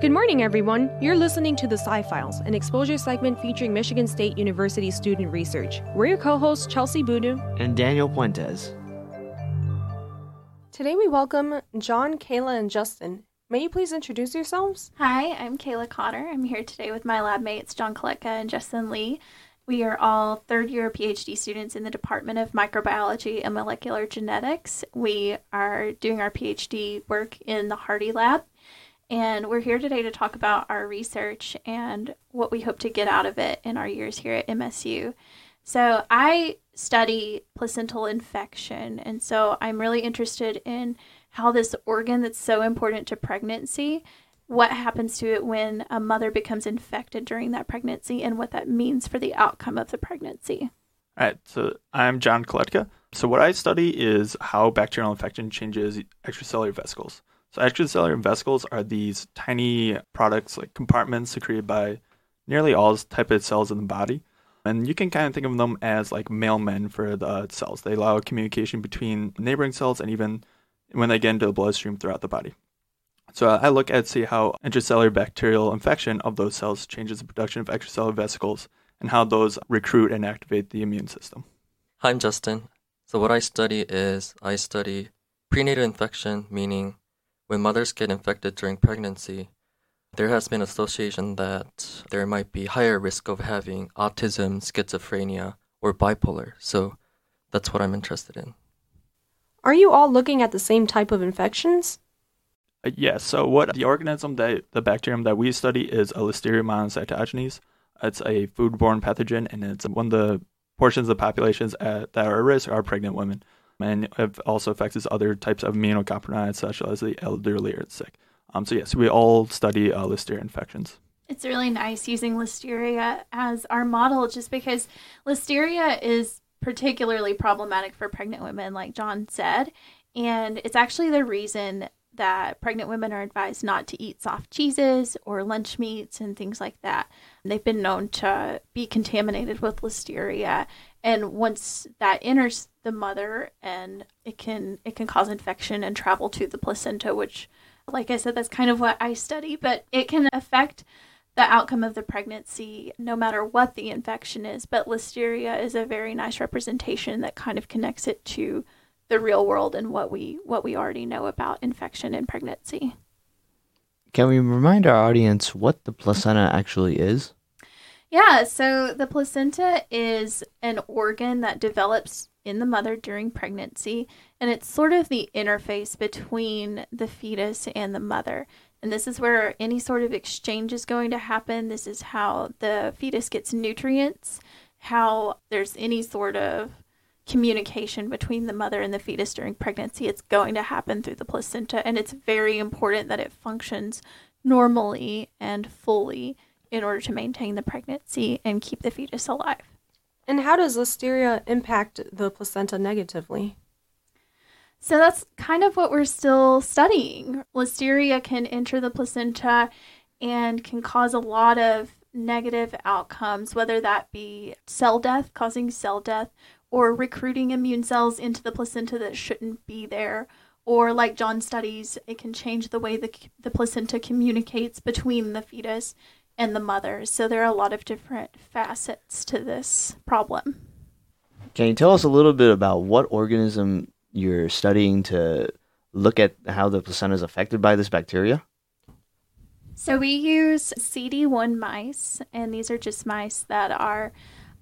Good morning, everyone. You're listening to the Sci Files, an exposure segment featuring Michigan State University student research. We're your co hosts, Chelsea Boudou and Daniel Puentes. Today we welcome John, Kayla, and Justin. May you please introduce yourselves? Hi, I'm Kayla Connor. I'm here today with my lab mates, John Koletka and Justin Lee. We are all third year PhD students in the Department of Microbiology and Molecular Genetics. We are doing our PhD work in the Hardy Lab, and we're here today to talk about our research and what we hope to get out of it in our years here at MSU. So, I study placental infection, and so I'm really interested in how this organ that's so important to pregnancy what happens to it when a mother becomes infected during that pregnancy and what that means for the outcome of the pregnancy. All right, so I'm John Koletka. So what I study is how bacterial infection changes extracellular vesicles. So extracellular vesicles are these tiny products like compartments secreted by nearly all type of cells in the body. And you can kind of think of them as like mailmen for the uh, cells. They allow communication between neighboring cells and even when they get into the bloodstream throughout the body. So I look at see how intracellular bacterial infection of those cells changes the production of extracellular vesicles and how those recruit and activate the immune system. Hi, I'm Justin. So what I study is I study prenatal infection, meaning when mothers get infected during pregnancy, there has been association that there might be higher risk of having autism, schizophrenia, or bipolar. So that's what I'm interested in. Are you all looking at the same type of infections? Uh, yes. So what the organism that the bacterium that we study is a Listeria monocytogenes. It's a foodborne pathogen, and it's one of the portions of the populations at, that are at risk are pregnant women, and it also affects other types of immunocompromised, such as the elderly or the sick. Um, so yes, we all study uh, Listeria infections. It's really nice using Listeria as our model, just because Listeria is particularly problematic for pregnant women, like John said. And it's actually the reason that pregnant women are advised not to eat soft cheeses or lunch meats and things like that. They've been known to be contaminated with listeria and once that enters the mother and it can it can cause infection and travel to the placenta which like I said that's kind of what I study, but it can affect the outcome of the pregnancy no matter what the infection is, but listeria is a very nice representation that kind of connects it to the real world and what we what we already know about infection and pregnancy. Can we remind our audience what the placenta actually is? Yeah, so the placenta is an organ that develops in the mother during pregnancy, and it's sort of the interface between the fetus and the mother. And this is where any sort of exchange is going to happen. This is how the fetus gets nutrients, how there's any sort of communication between the mother and the fetus during pregnancy. It's going to happen through the placenta, and it's very important that it functions normally and fully in order to maintain the pregnancy and keep the fetus alive. And how does listeria impact the placenta negatively? So that's kind of what we're still studying. Listeria can enter the placenta and can cause a lot of negative outcomes, whether that be cell death, causing cell death, or recruiting immune cells into the placenta that shouldn't be there. Or, like John studies, it can change the way the, the placenta communicates between the fetus and the mothers. So, there are a lot of different facets to this problem. Can you tell us a little bit about what organism you're studying to look at how the placenta is affected by this bacteria? So, we use CD1 mice, and these are just mice that are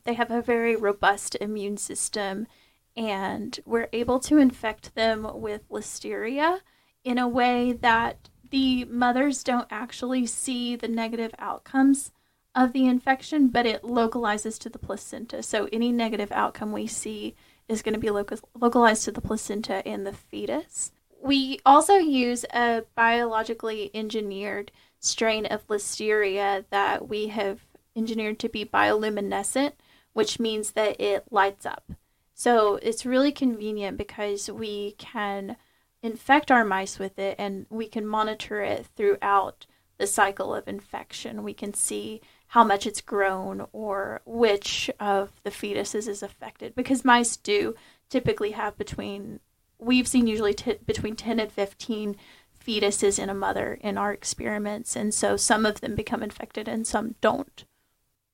they have a very robust immune system, and we're able to infect them with listeria in a way that the mothers don't actually see the negative outcomes of the infection, but it localizes to the placenta. So any negative outcome we see is going to be localized to the placenta and the fetus. We also use a biologically engineered strain of listeria that we have engineered to be bioluminescent, which means that it lights up. So it's really convenient because we can infect our mice with it and we can monitor it throughout the cycle of infection. We can see how much it's grown or which of the fetuses is affected because mice do typically have between we've seen usually t- between 10 and 15 fetuses in a mother in our experiments. And so some of them become infected and some don't.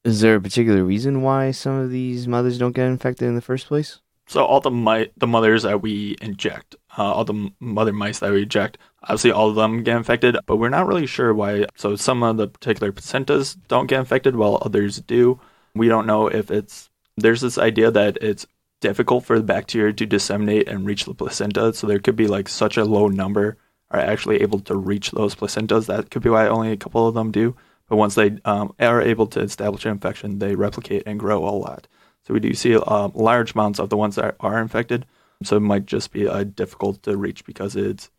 Is there a particular reason why some of these mothers don't get infected in the first place? So all the mi- the mothers that we inject, uh, all the mother mice that we inject, obviously all of them get infected, but we're not really sure why. So some of the particular placentas don't get infected while others do. We don't know if it's there's this idea that it's difficult for the bacteria to disseminate and reach the placenta. So there could be like such a low number are actually able to reach those placentas. That could be why only a couple of them do. But once they um, are able to establish an infection, they replicate and grow a lot. So we do see uh, large amounts of the ones that are infected. So it might just be uh, difficult to reach because it's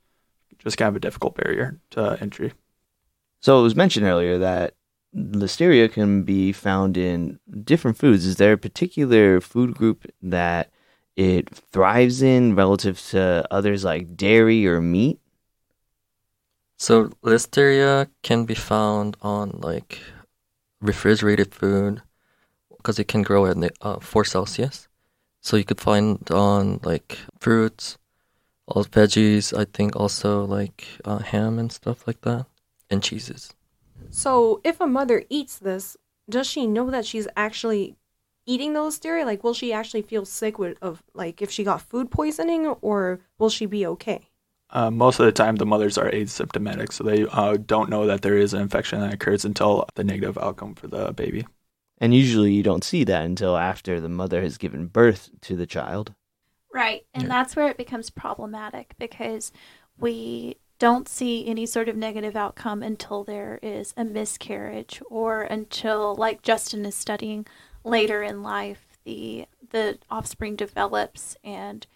just kind of a difficult barrier to entry. So it was mentioned earlier that listeria can be found in different foods. Is there a particular food group that it thrives in relative to others like dairy or meat? So listeria can be found on like refrigerated food because it can grow at uh, four Celsius. So you could find on like fruits, all veggies. I think also like uh, ham and stuff like that, and cheeses. So if a mother eats this, does she know that she's actually eating the listeria? Like, will she actually feel sick with of like if she got food poisoning, or will she be okay? Uh, most of the time, the mothers are asymptomatic, so they uh, don't know that there is an infection that occurs until the negative outcome for the baby. And usually, you don't see that until after the mother has given birth to the child. Right, and yeah. that's where it becomes problematic because we don't see any sort of negative outcome until there is a miscarriage or until, like Justin is studying later in life, the the offspring develops and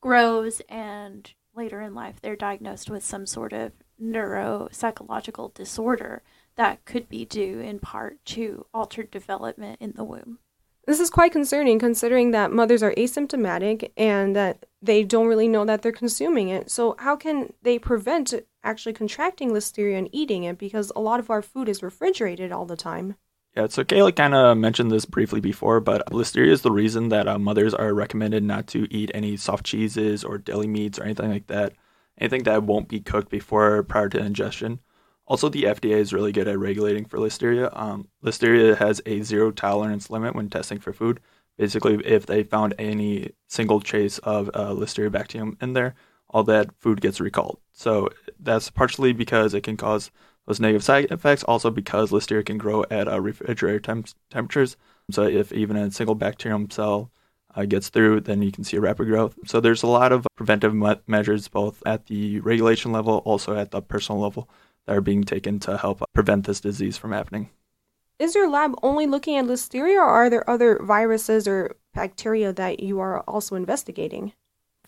grows and later in life they're diagnosed with some sort of neuropsychological disorder that could be due in part to altered development in the womb. This is quite concerning considering that mothers are asymptomatic and that they don't really know that they're consuming it. So, how can they prevent actually contracting listeria and eating it? Because a lot of our food is refrigerated all the time. Yeah, so Kayla kind of mentioned this briefly before, but listeria is the reason that uh, mothers are recommended not to eat any soft cheeses or deli meats or anything like that. Anything that won't be cooked before prior to ingestion. Also, the FDA is really good at regulating for listeria. Um, listeria has a zero tolerance limit when testing for food. Basically, if they found any single trace of uh, listeria bacterium in there, all that food gets recalled. So that's partially because it can cause those negative side effects, also because Listeria can grow at uh, refrigerator temp- temperatures. So if even a single bacterium cell uh, gets through, then you can see a rapid growth. So there's a lot of preventive me- measures, both at the regulation level, also at the personal level, that are being taken to help prevent this disease from happening. Is your lab only looking at Listeria, or are there other viruses or bacteria that you are also investigating?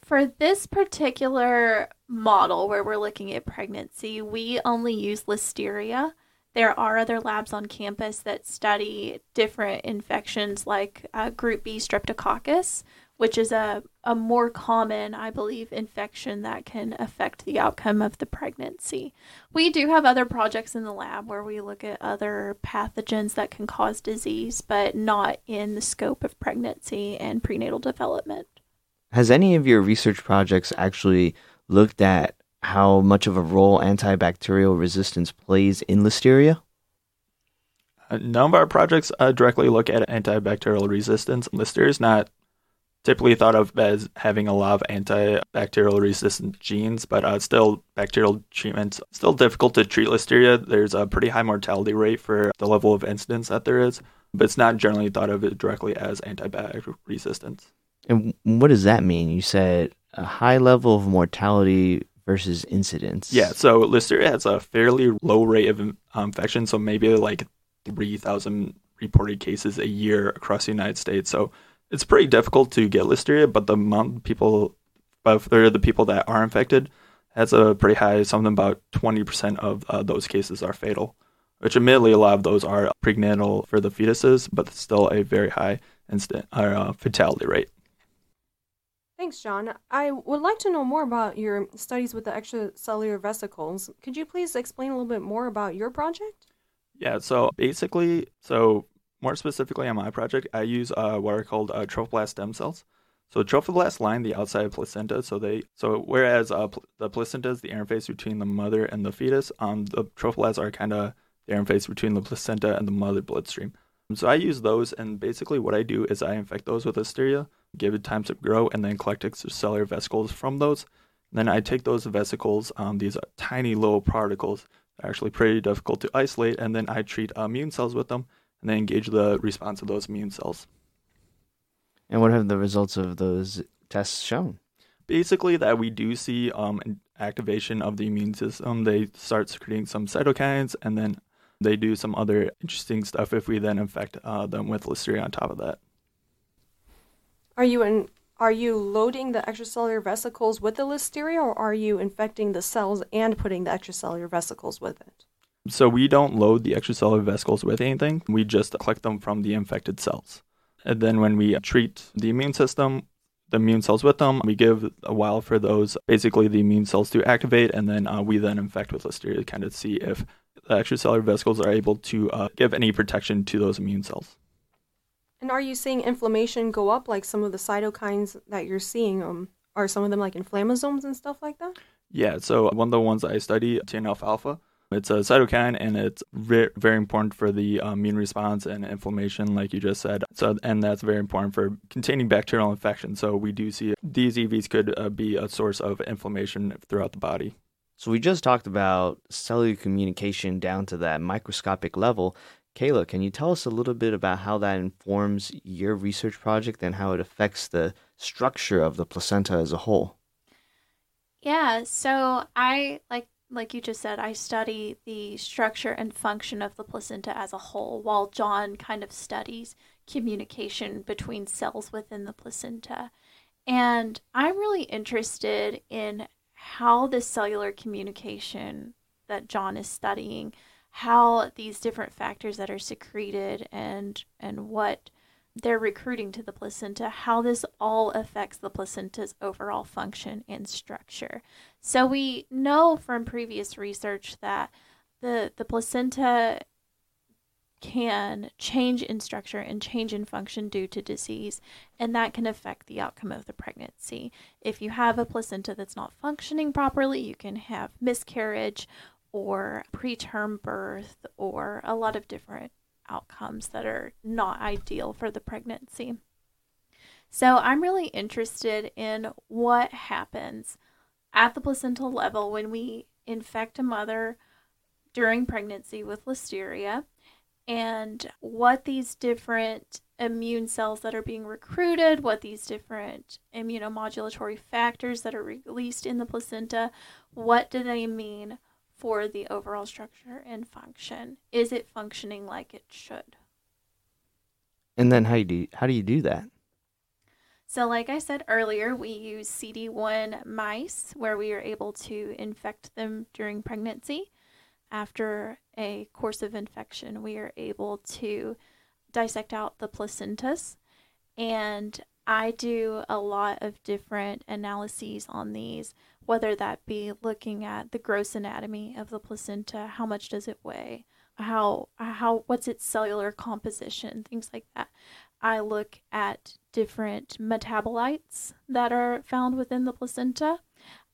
For this particular model where we're looking at pregnancy, we only use listeria. There are other labs on campus that study different infections like uh, group B streptococcus, which is a, a more common, I believe, infection that can affect the outcome of the pregnancy. We do have other projects in the lab where we look at other pathogens that can cause disease, but not in the scope of pregnancy and prenatal development. Has any of your research projects actually looked at how much of a role antibacterial resistance plays in listeria? Uh, none of our projects uh, directly look at antibacterial resistance. Listeria is not typically thought of as having a lot of antibacterial resistant genes, but uh, still bacterial treatments still difficult to treat listeria. There's a pretty high mortality rate for the level of incidence that there is, but it's not generally thought of directly as antibiotic resistance. And what does that mean? You said a high level of mortality versus incidence. Yeah, so Listeria has a fairly low rate of um, infection, so maybe like 3,000 reported cases a year across the United States. So it's pretty difficult to get Listeria, but the amount of people, of the people that are infected, has a pretty high, something about 20% of uh, those cases are fatal, which admittedly a lot of those are prenatal for the fetuses, but still a very high instant or uh, fatality rate. Thanks, John. I would like to know more about your studies with the extracellular vesicles. Could you please explain a little bit more about your project? Yeah, so basically, so more specifically on my project, I use uh, what are called uh, trophoblast stem cells. So trophoblasts line the outside of placenta. So they so whereas uh, pl- the placenta is the interface between the mother and the fetus, um, the trophoblasts are kind of the interface between the placenta and the mother bloodstream. So I use those, and basically what I do is I infect those with Listeria, give it time to grow, and then collect extracellular vesicles from those. Then I take those vesicles, um, these tiny little particles, actually pretty difficult to isolate, and then I treat immune cells with them, and then engage the response of those immune cells. And what have the results of those tests shown? Basically, that we do see um, an activation of the immune system. They start secreting some cytokines, and then they do some other interesting stuff if we then infect uh, them with Listeria on top of that. Are you in? Are you loading the extracellular vesicles with the Listeria, or are you infecting the cells and putting the extracellular vesicles with it? So we don't load the extracellular vesicles with anything. We just collect them from the infected cells. And then when we treat the immune system, the immune cells with them, we give a while for those, basically the immune cells to activate, and then uh, we then infect with Listeria to kind of see if the extracellular vesicles are able to uh, give any protection to those immune cells. And are you seeing inflammation go up, like some of the cytokines that you're seeing? Um, are some of them like inflammasomes and stuff like that? Yeah, so one of the ones I study, TNF alpha, it's a cytokine and it's very, very important for the uh, immune response and inflammation, like you just said. So, and that's very important for containing bacterial infection. So we do see these EVs could uh, be a source of inflammation throughout the body. So we just talked about cellular communication down to that microscopic level. Kayla, can you tell us a little bit about how that informs your research project and how it affects the structure of the placenta as a whole? Yeah, so I like like you just said, I study the structure and function of the placenta as a whole, while John kind of studies communication between cells within the placenta. And I'm really interested in how this cellular communication that John is studying, how these different factors that are secreted and and what they're recruiting to the placenta, how this all affects the placenta's overall function and structure. So we know from previous research that the the placenta can change in structure and change in function due to disease, and that can affect the outcome of the pregnancy. If you have a placenta that's not functioning properly, you can have miscarriage or preterm birth or a lot of different outcomes that are not ideal for the pregnancy. So, I'm really interested in what happens at the placental level when we infect a mother during pregnancy with listeria and what these different immune cells that are being recruited, what these different immunomodulatory factors that are released in the placenta, what do they mean for the overall structure and function? Is it functioning like it should? And then how do you, how do you do that? So, like I said earlier, we use CD1 mice where we are able to infect them during pregnancy after a course of infection, we are able to dissect out the placentas. And I do a lot of different analyses on these, whether that be looking at the gross anatomy of the placenta, how much does it weigh, how how what's its cellular composition, things like that. I look at different metabolites that are found within the placenta.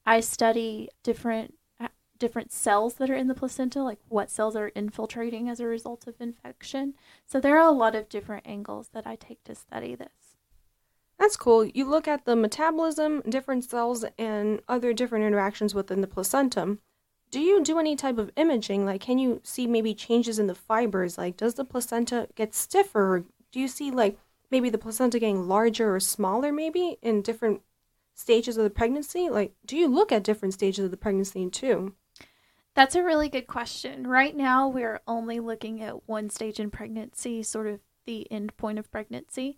I study different uh, different cells that are in the placenta, like what cells are infiltrating as a result of infection. So there are a lot of different angles that I take to study this. That's cool. You look at the metabolism, different cells, and other different interactions within the placentum. Do you do any type of imaging? Like, can you see maybe changes in the fibers? Like, does the placenta get stiffer? Do you see, like, maybe the placenta getting larger or smaller, maybe in different stages of the pregnancy? Like, do you look at different stages of the pregnancy too? That's a really good question. Right now, we're only looking at one stage in pregnancy, sort of the end point of pregnancy.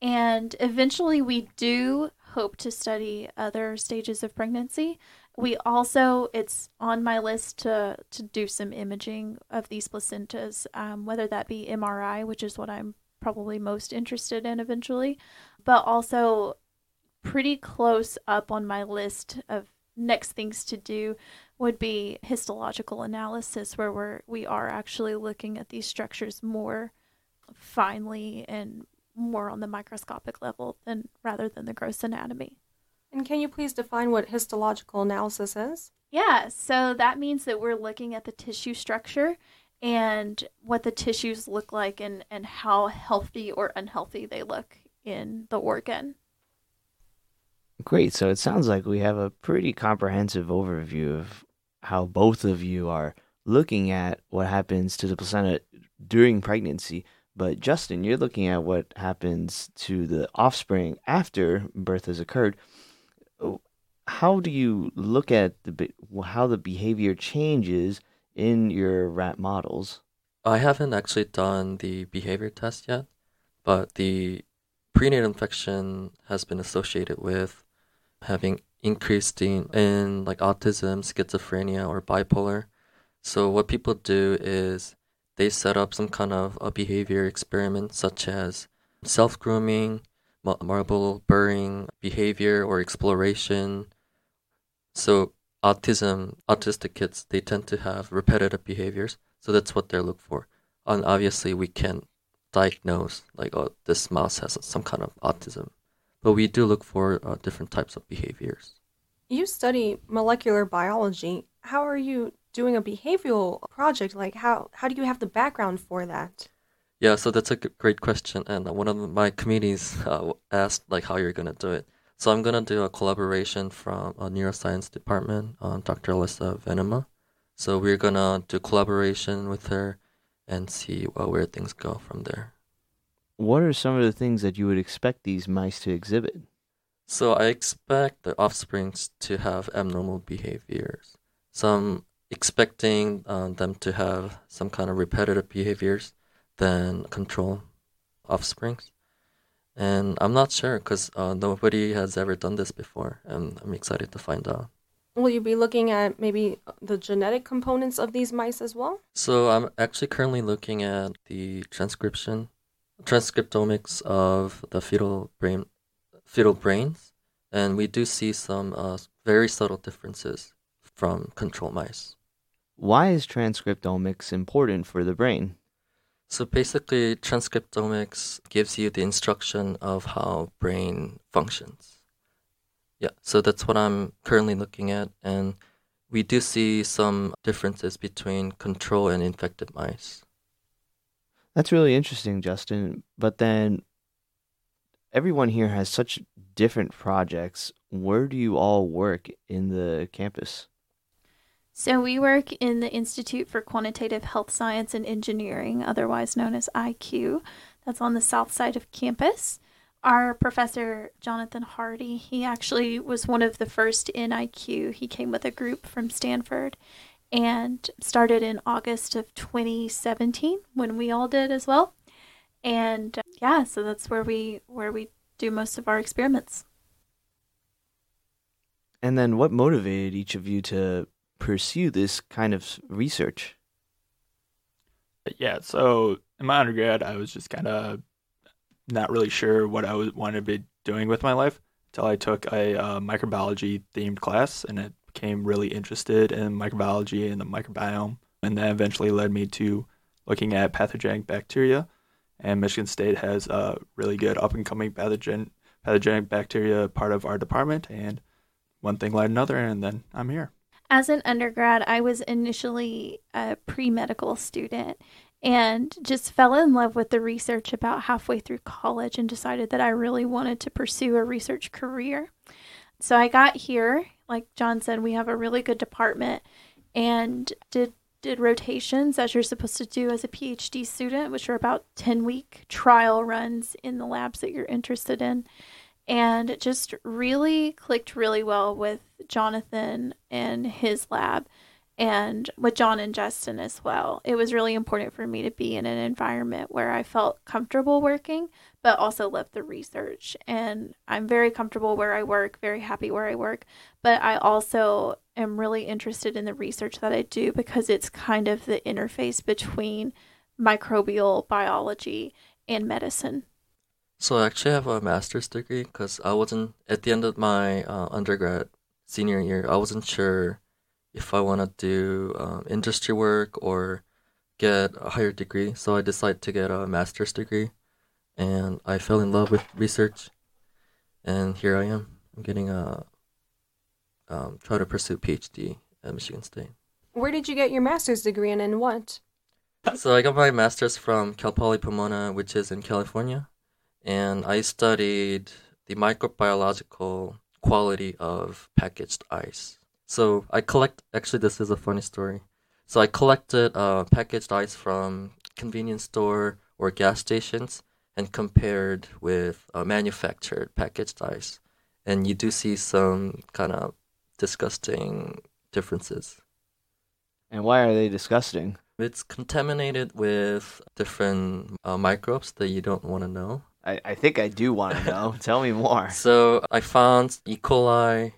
And eventually, we do hope to study other stages of pregnancy. We also, it's on my list to, to do some imaging of these placentas, um, whether that be MRI, which is what I'm probably most interested in eventually, but also pretty close up on my list of next things to do would be histological analysis where we're we are actually looking at these structures more finely and more on the microscopic level than rather than the gross anatomy. And can you please define what histological analysis is? Yeah, so that means that we're looking at the tissue structure and what the tissues look like and, and how healthy or unhealthy they look in the organ. Great. So it sounds like we have a pretty comprehensive overview of how both of you are looking at what happens to the placenta during pregnancy. But Justin, you're looking at what happens to the offspring after birth has occurred. How do you look at the how the behavior changes in your rat models? I haven't actually done the behavior test yet, but the prenatal infection has been associated with having increased in, in like autism, schizophrenia, or bipolar. So what people do is they set up some kind of a behavior experiment, such as self grooming, marble burring behavior, or exploration. So autism, autistic kids, they tend to have repetitive behaviors. So that's what they're looking for. And obviously, we can't diagnose like, oh, this mouse has some kind of autism, but we do look for uh, different types of behaviors. You study molecular biology. How are you doing a behavioral project? Like, how how do you have the background for that? Yeah, so that's a great question, and one of my committees uh, asked like how you're gonna do it. So I'm gonna do a collaboration from a neuroscience department, uh, Dr. Alyssa Venema. So we're gonna do collaboration with her and see uh, where things go from there. What are some of the things that you would expect these mice to exhibit? So I expect the offsprings to have abnormal behaviors. So I'm expecting um, them to have some kind of repetitive behaviors than control offsprings. And I'm not sure because uh, nobody has ever done this before, and I'm excited to find out. Will you be looking at maybe the genetic components of these mice as well? So I'm actually currently looking at the transcription, transcriptomics of the fetal brain, fetal brains, and we do see some uh, very subtle differences from control mice. Why is transcriptomics important for the brain? So basically, transcriptomics gives you the instruction of how brain functions. Yeah, so that's what I'm currently looking at, and we do see some differences between control and infected mice. That's really interesting, Justin. But then everyone here has such different projects. Where do you all work in the campus? So, we work in the Institute for Quantitative Health Science and Engineering, otherwise known as IQ. That's on the south side of campus. Our professor, Jonathan Hardy, he actually was one of the first in IQ. He came with a group from Stanford and started in August of 2017 when we all did as well. And uh, yeah, so that's where we where we do most of our experiments. And then what motivated each of you to pursue this kind of research? Yeah, so in my undergrad, I was just kind of not really sure what I was wanted to be doing with my life until I took a uh, microbiology themed class and it became really interested in microbiology and the microbiome. And that eventually led me to looking at pathogenic bacteria. And Michigan State has a really good up and coming pathogen pathogenic bacteria part of our department. And one thing led another, and then I'm here. As an undergrad, I was initially a pre medical student and just fell in love with the research about halfway through college and decided that I really wanted to pursue a research career. So I got here, like John said, we have a really good department and did did rotations as you're supposed to do as a PhD student, which are about 10 week trial runs in the labs that you're interested in. And just really clicked really well with Jonathan and his lab and with John and Justin as well. It was really important for me to be in an environment where I felt comfortable working, but also loved the research. And I'm very comfortable where I work, very happy where I work, but I also am really interested in the research that I do because it's kind of the interface between microbial biology and medicine. So I actually have a master's degree because I wasn't at the end of my uh, undergrad senior year. I wasn't sure if I want to do um, industry work or get a higher degree. So I decided to get a master's degree. and I fell in love with research, and here I am. I'm getting a um, try to pursue PhD at Michigan State. Where did you get your master's degree and in what? So I got my master's from Cal Poly Pomona, which is in California, and I studied the microbiological quality of packaged ice. So I collect. Actually, this is a funny story. So I collected uh, packaged ice from convenience store or gas stations and compared with uh, manufactured packaged ice, and you do see some kind of disgusting differences. And why are they disgusting? It's contaminated with different uh, microbes that you don't want to know. I, I think I do want to know. Tell me more. So I found E. coli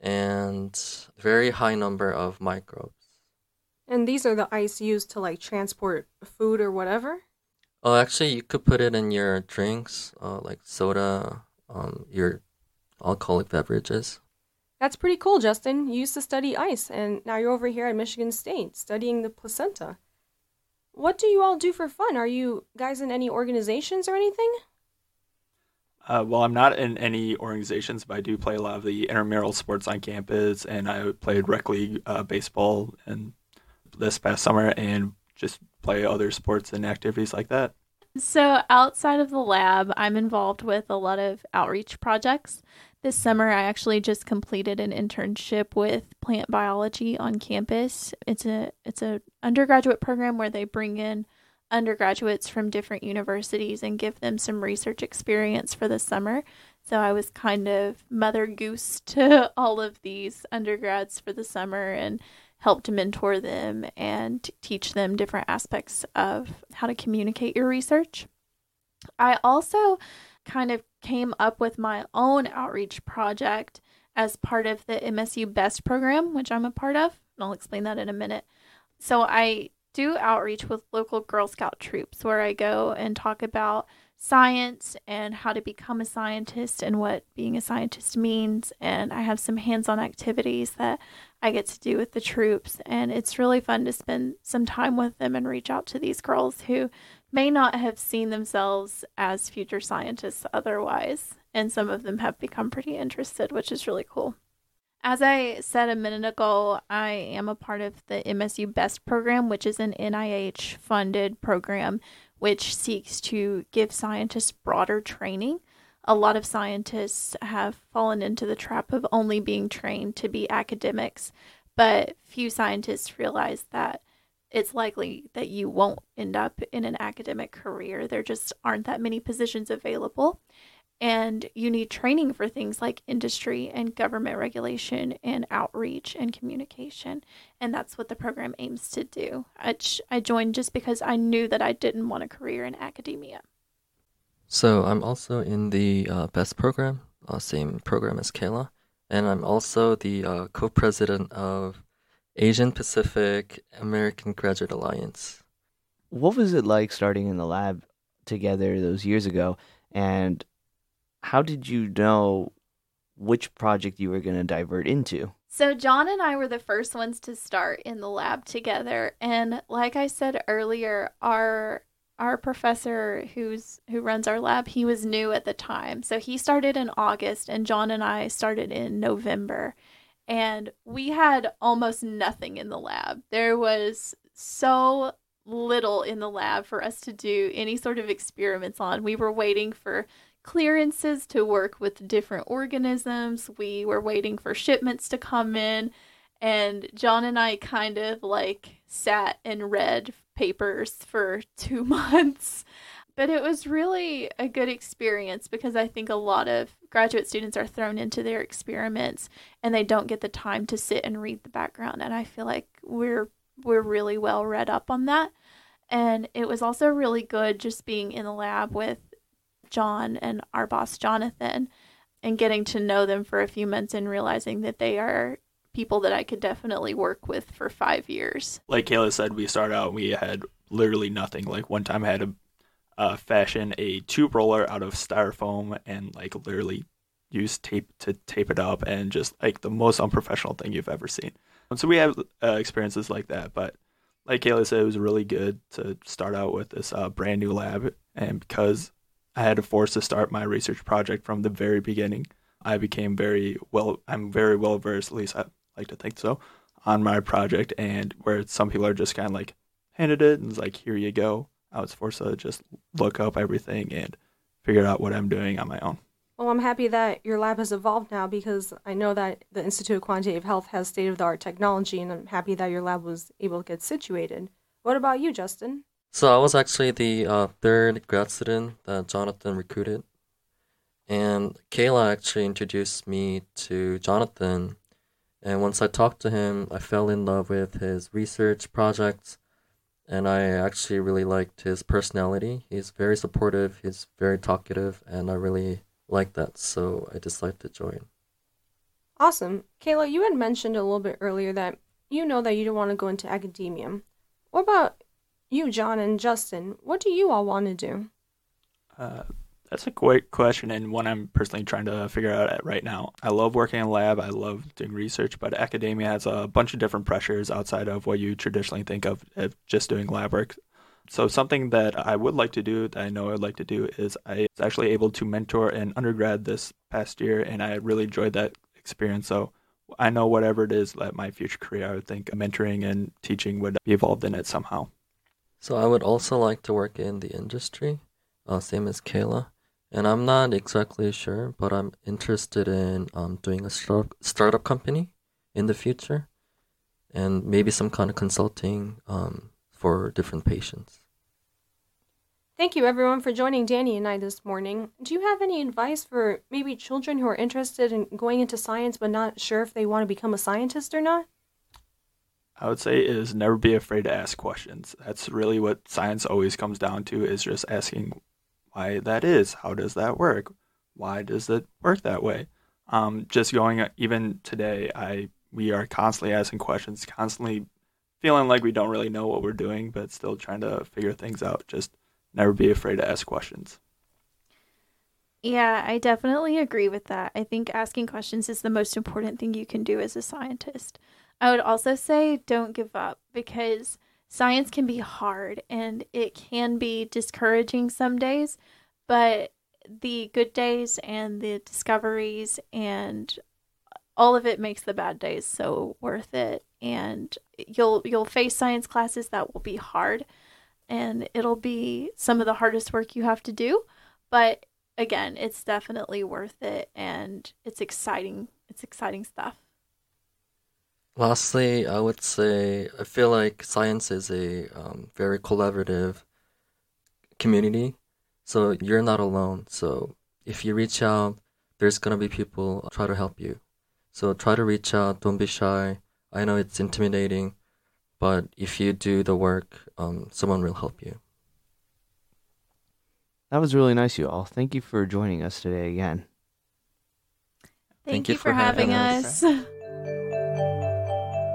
and very high number of microbes. And these are the ice used to like transport food or whatever? Oh, actually, you could put it in your drinks, uh, like soda, um, your alcoholic beverages. That's pretty cool, Justin. You used to study ice, and now you're over here at Michigan State studying the placenta. What do you all do for fun? Are you guys in any organizations or anything? Uh, well, I'm not in any organizations, but I do play a lot of the intramural sports on campus, and I played rec league uh, baseball and this past summer, and just play other sports and activities like that. So, outside of the lab, I'm involved with a lot of outreach projects. This summer, I actually just completed an internship with plant biology on campus. It's a it's a undergraduate program where they bring in undergraduates from different universities and give them some research experience for the summer. So I was kind of mother goose to all of these undergrads for the summer and helped mentor them and teach them different aspects of how to communicate your research. I also kind of came up with my own outreach project as part of the MSU BEST program, which I'm a part of. And I'll explain that in a minute. So I do outreach with local Girl Scout troops where I go and talk about science and how to become a scientist and what being a scientist means. And I have some hands on activities that I get to do with the troops. And it's really fun to spend some time with them and reach out to these girls who may not have seen themselves as future scientists otherwise. And some of them have become pretty interested, which is really cool. As I said a minute ago, I am a part of the MSU BEST program, which is an NIH funded program which seeks to give scientists broader training. A lot of scientists have fallen into the trap of only being trained to be academics, but few scientists realize that it's likely that you won't end up in an academic career. There just aren't that many positions available. And you need training for things like industry and government regulation and outreach and communication. And that's what the program aims to do. I, I joined just because I knew that I didn't want a career in academia. So I'm also in the uh, BEST program, uh, same program as Kayla. And I'm also the uh, co president of Asian Pacific American Graduate Alliance. What was it like starting in the lab together those years ago? And how did you know which project you were going to divert into? So, John and I were the first ones to start in the lab together. And like I said earlier, our our professor who's who runs our lab, he was new at the time. So he started in August and John and I started in November. And we had almost nothing in the lab. There was so little in the lab for us to do any sort of experiments on. We were waiting for clearances to work with different organisms. We were waiting for shipments to come in. And John and I kind of like sat and read papers for two months. But it was really a good experience because I think a lot of graduate students are thrown into their experiments and they don't get the time to sit and read the background. And I feel like we're we're really well read up on that. And it was also really good just being in the lab with John and our boss, Jonathan, and getting to know them for a few months and realizing that they are people that I could definitely work with for five years. Like Kayla said, we started out, we had literally nothing. Like one time I had to uh, fashion a tube roller out of styrofoam and like literally use tape to tape it up and just like the most unprofessional thing you've ever seen. And so we have uh, experiences like that, but like Kayla said, it was really good to start out with this uh, brand new lab. And because I had to force to start my research project from the very beginning. I became very well, I'm very well versed, at least I like to think so, on my project. And where some people are just kind of like handed it and it's like, here you go. I was forced to just look up everything and figure out what I'm doing on my own. Well, I'm happy that your lab has evolved now because I know that the Institute of Quantitative Health has state of the art technology, and I'm happy that your lab was able to get situated. What about you, Justin? So I was actually the uh, third grad student that Jonathan recruited. And Kayla actually introduced me to Jonathan. And once I talked to him, I fell in love with his research projects. And I actually really liked his personality. He's very supportive, he's very talkative, and I really like that, so I decided to join. Awesome. Kayla, you had mentioned a little bit earlier that you know that you don't want to go into academia. What about you, John and Justin? What do you all want to do? Uh, that's a great question and one I'm personally trying to figure out right now. I love working in lab, I love doing research, but academia has a bunch of different pressures outside of what you traditionally think of, of just doing lab work. So something that I would like to do, that I know I'd like to do, is I was actually able to mentor an undergrad this past year, and I really enjoyed that experience. So I know whatever it is that my future career, I would think mentoring and teaching would be involved in it somehow. So I would also like to work in the industry, uh, same as Kayla. And I'm not exactly sure, but I'm interested in um, doing a start- startup company in the future, and maybe some kind of consulting um, for different patients. Thank you, everyone, for joining Danny and I this morning. Do you have any advice for maybe children who are interested in going into science but not sure if they want to become a scientist or not? I would say is never be afraid to ask questions. That's really what science always comes down to is just asking why that is. How does that work? Why does it work that way? Um, just going even today, I we are constantly asking questions, constantly feeling like we don't really know what we're doing, but still trying to figure things out. Just never be afraid to ask questions. Yeah, I definitely agree with that. I think asking questions is the most important thing you can do as a scientist. I would also say don't give up because science can be hard and it can be discouraging some days, but the good days and the discoveries and all of it makes the bad days so worth it. And you'll you'll face science classes that will be hard and it'll be some of the hardest work you have to do but again it's definitely worth it and it's exciting it's exciting stuff lastly i would say i feel like science is a um, very collaborative community so you're not alone so if you reach out there's going to be people try to help you so try to reach out don't be shy I know it's intimidating, but if you do the work, um, someone will help you. That was really nice, you all. Thank you for joining us today again. Thank, Thank you, you, for, having, having us. us.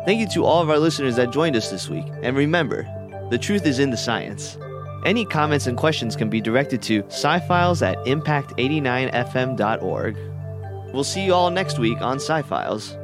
Thank you to all of our listeners that joined us this week. And remember, the truth is in the science. Any comments and questions can be directed to scifiles at impact89fm.org. We'll see you all next week on Sci-Files.